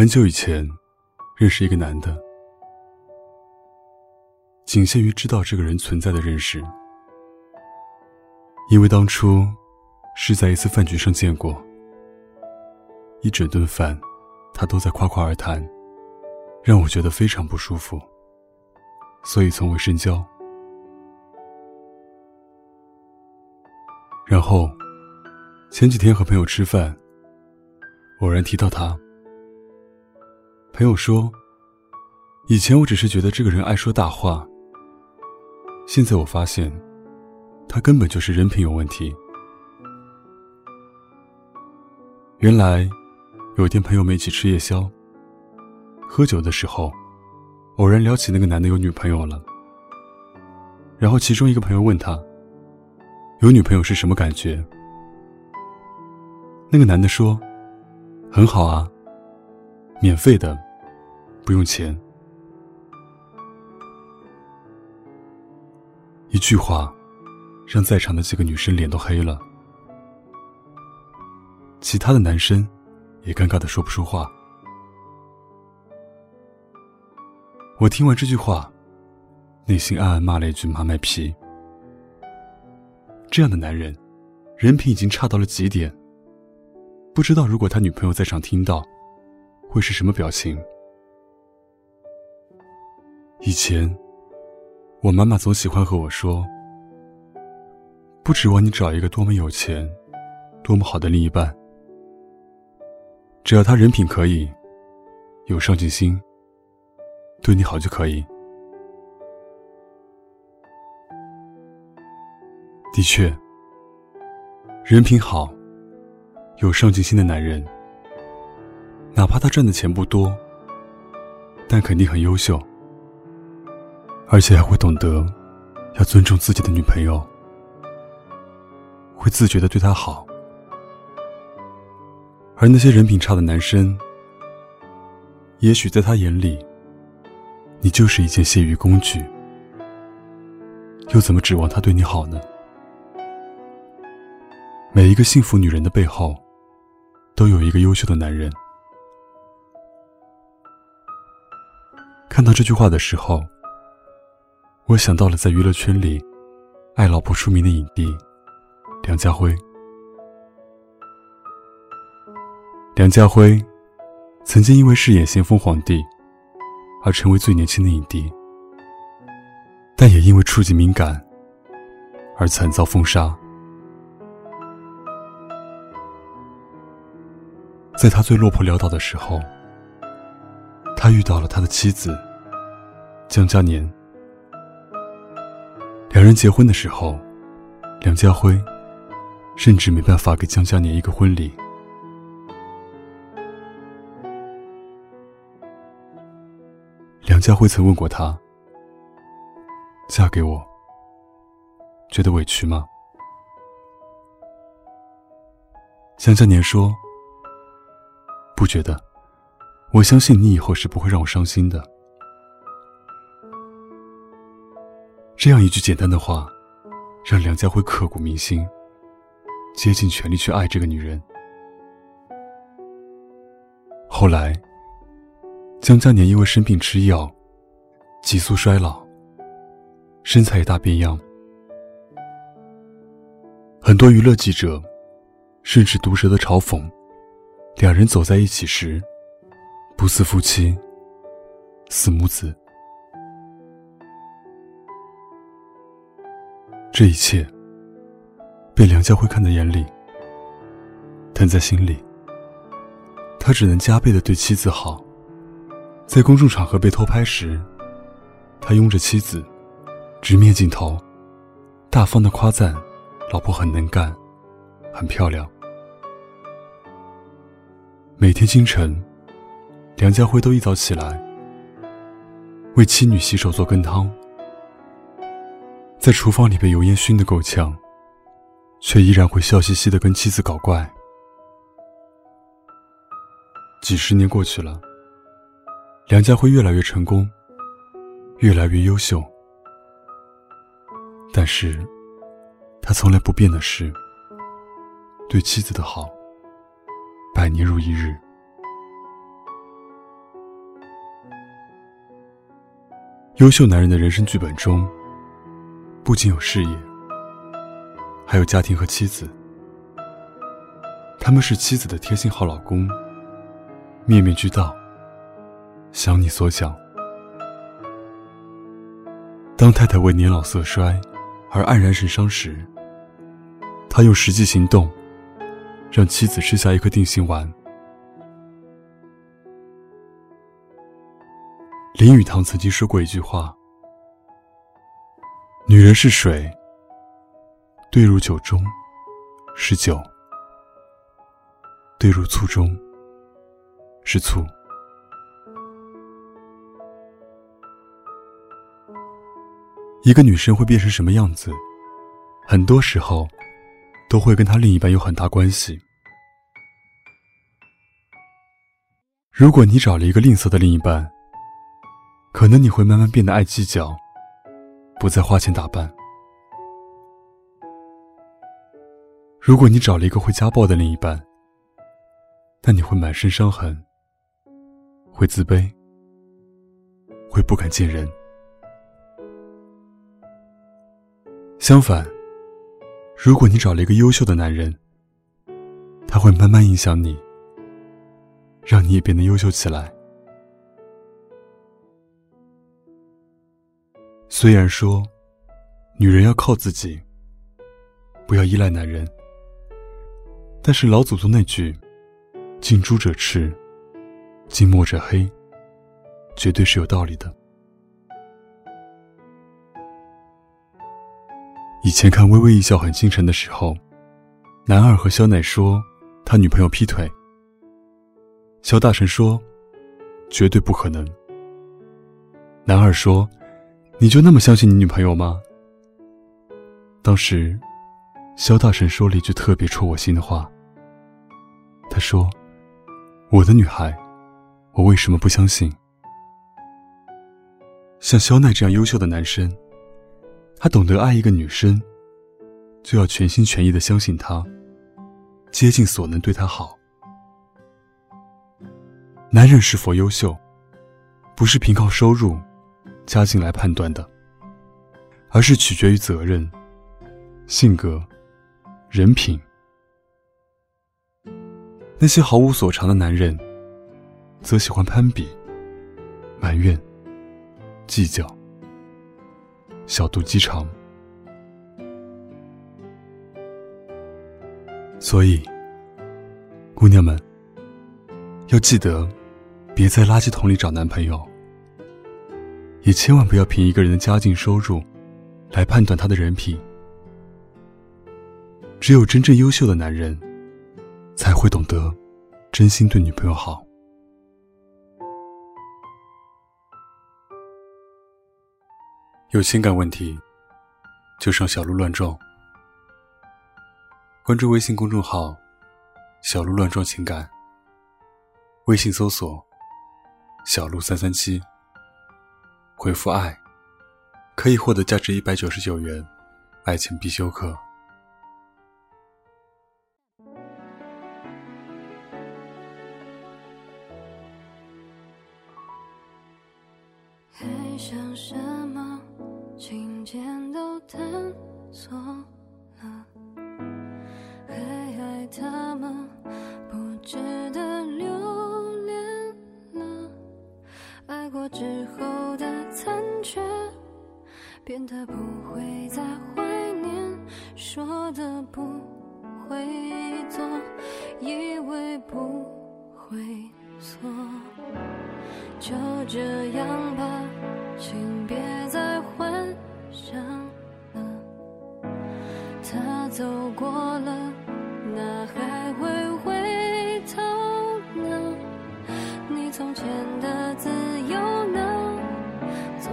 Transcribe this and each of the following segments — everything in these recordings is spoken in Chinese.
很久以前，认识一个男的，仅限于知道这个人存在的认识，因为当初是在一次饭局上见过，一整顿饭，他都在夸夸而谈，让我觉得非常不舒服，所以从未深交。然后，前几天和朋友吃饭，偶然提到他。朋友说：“以前我只是觉得这个人爱说大话，现在我发现，他根本就是人品有问题。原来，有一天朋友们一起吃夜宵，喝酒的时候，偶然聊起那个男的有女朋友了。然后其中一个朋友问他。”有女朋友是什么感觉？那个男的说：“很好啊，免费的，不用钱。”一句话，让在场的几个女生脸都黑了，其他的男生也尴尬的说不出话。我听完这句话，内心暗暗骂了一句“妈卖批”。这样的男人，人品已经差到了极点。不知道如果他女朋友在场听到，会是什么表情？以前，我妈妈总喜欢和我说：“不指望你找一个多么有钱、多么好的另一半，只要他人品可以，有上进心，对你好就可以。”的确，人品好、有上进心的男人，哪怕他赚的钱不多，但肯定很优秀，而且还会懂得要尊重自己的女朋友，会自觉的对她好。而那些人品差的男生，也许在他眼里，你就是一件泄欲工具，又怎么指望他对你好呢？每一个幸福女人的背后，都有一个优秀的男人。看到这句话的时候，我想到了在娱乐圈里爱老婆出名的影帝梁家辉。梁家辉曾经因为饰演咸丰皇帝而成为最年轻的影帝，但也因为触及敏感而惨遭封杀。在他最落魄潦倒的时候，他遇到了他的妻子江嘉年。两人结婚的时候，梁家辉甚至没办法给江嘉年一个婚礼。梁家辉曾问过他：“嫁给我，觉得委屈吗？”江嘉年说。不觉得，我相信你以后是不会让我伤心的。这样一句简单的话，让梁家辉刻骨铭心，竭尽全力去爱这个女人。后来，江嘉年因为生病吃药，急速衰老，身材也大变样。很多娱乐记者，甚至毒舌的嘲讽。两人走在一起时，不似夫妻，似母子。这一切被梁家辉看在眼里，疼在心里。他只能加倍的对妻子好。在公众场合被偷拍时，他拥着妻子，直面镜头，大方的夸赞老婆很能干，很漂亮。每天清晨，梁家辉都一早起来为妻女洗手做羹汤，在厨房里被油烟熏得够呛却依然会笑嘻嘻的跟妻子搞怪。几十年过去了梁家辉越来越成功越来越优秀。但是他从来不变的是对妻子的好百年如一日。优秀男人的人生剧本中不仅有事业，还有家庭和妻子。他们是妻子的贴心好老公，面面俱到，想你所想。当太太为年老色衰而黯然神伤时，他用实际行动让妻子吃下一颗定心丸。林语堂曾经说过一句话：“女人是水，兑入酒中是酒；兑入醋中是醋。”一个女生会变成什么样子，很多时候都会跟她另一半有很大关系。如果你找了一个吝啬的另一半，可能你会慢慢变得爱计较，不再花钱打扮。如果你找了一个会家暴的另一半，那你会满身伤痕，会自卑，会不敢见人。相反，如果你找了一个优秀的男人，他会慢慢影响你，让你也变得优秀起来。虽然说，女人要靠自己，不要依赖男人，但是老祖宗那句“近朱者赤，近墨者黑”，绝对是有道理的。以前看《微微一笑很倾城》的时候，男二和肖奈说他女朋友劈腿，肖大神说绝对不可能。男二说：“你就那么相信你女朋友吗？”当时，肖大神说了一句特别戳我心的话。他说：“我的女孩，我为什么不相信？像肖奈这样优秀的男生。”他懂得爱一个女生，就要全心全意的相信她，竭尽所能对她好。男人是否优秀，不是凭靠收入、家境来判断的，而是取决于责任、性格、人品。那些毫无所长的男人，则喜欢攀比、埋怨、计较。小肚鸡肠，所以，姑娘们要记得，别在垃圾桶里找男朋友，也千万不要凭一个人的家境收入来判断他的人品。只有真正优秀的男人，才会懂得真心对女朋友好。有情感问题，就上小鹿乱撞。关注微信公众号“小鹿乱撞情感”，微信搜索“小鹿三三七”，回复“爱”，可以获得价值一百九十九元爱情必修课。还想什么？琴键都弹错了，还爱他吗？不值得变得不会再怀念，说的不会做，以为不会错，就这样吧，请别再幻想了。他走过了，那还会回头呢？你从前的自？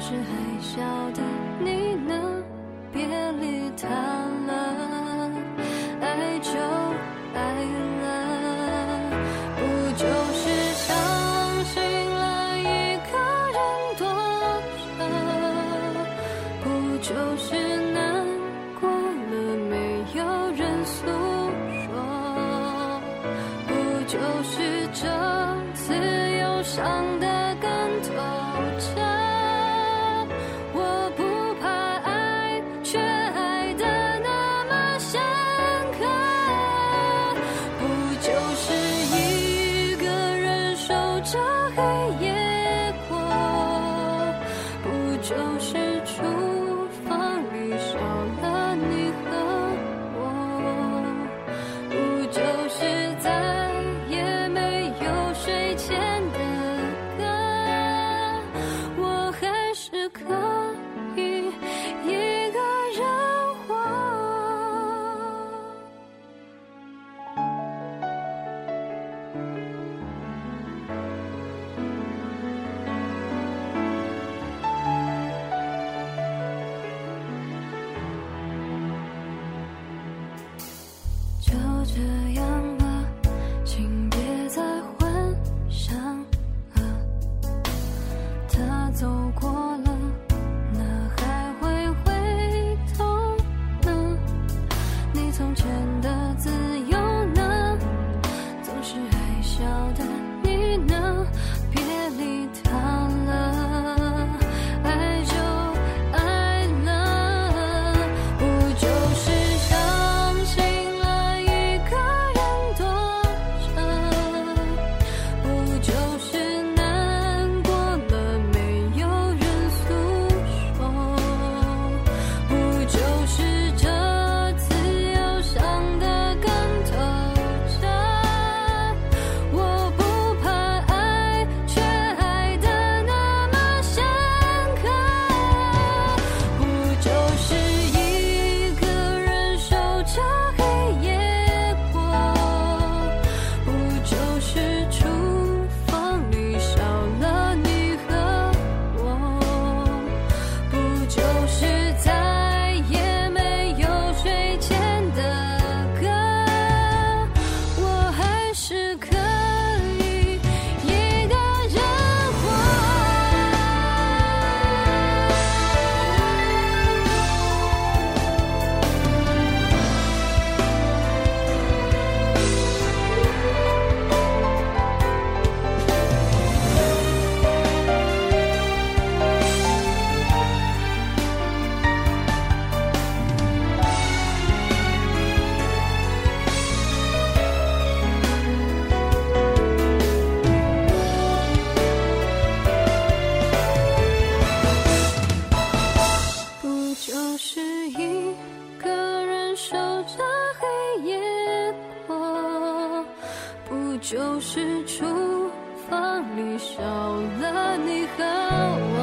是还笑的你呢？别理他了，爱就爱了，不就是相信了一个人多着，不就是难过了没有人诉说，不就是这次又伤这黑夜过，不就是？不是一个人守着黑夜。过不就是厨房里少了你和我。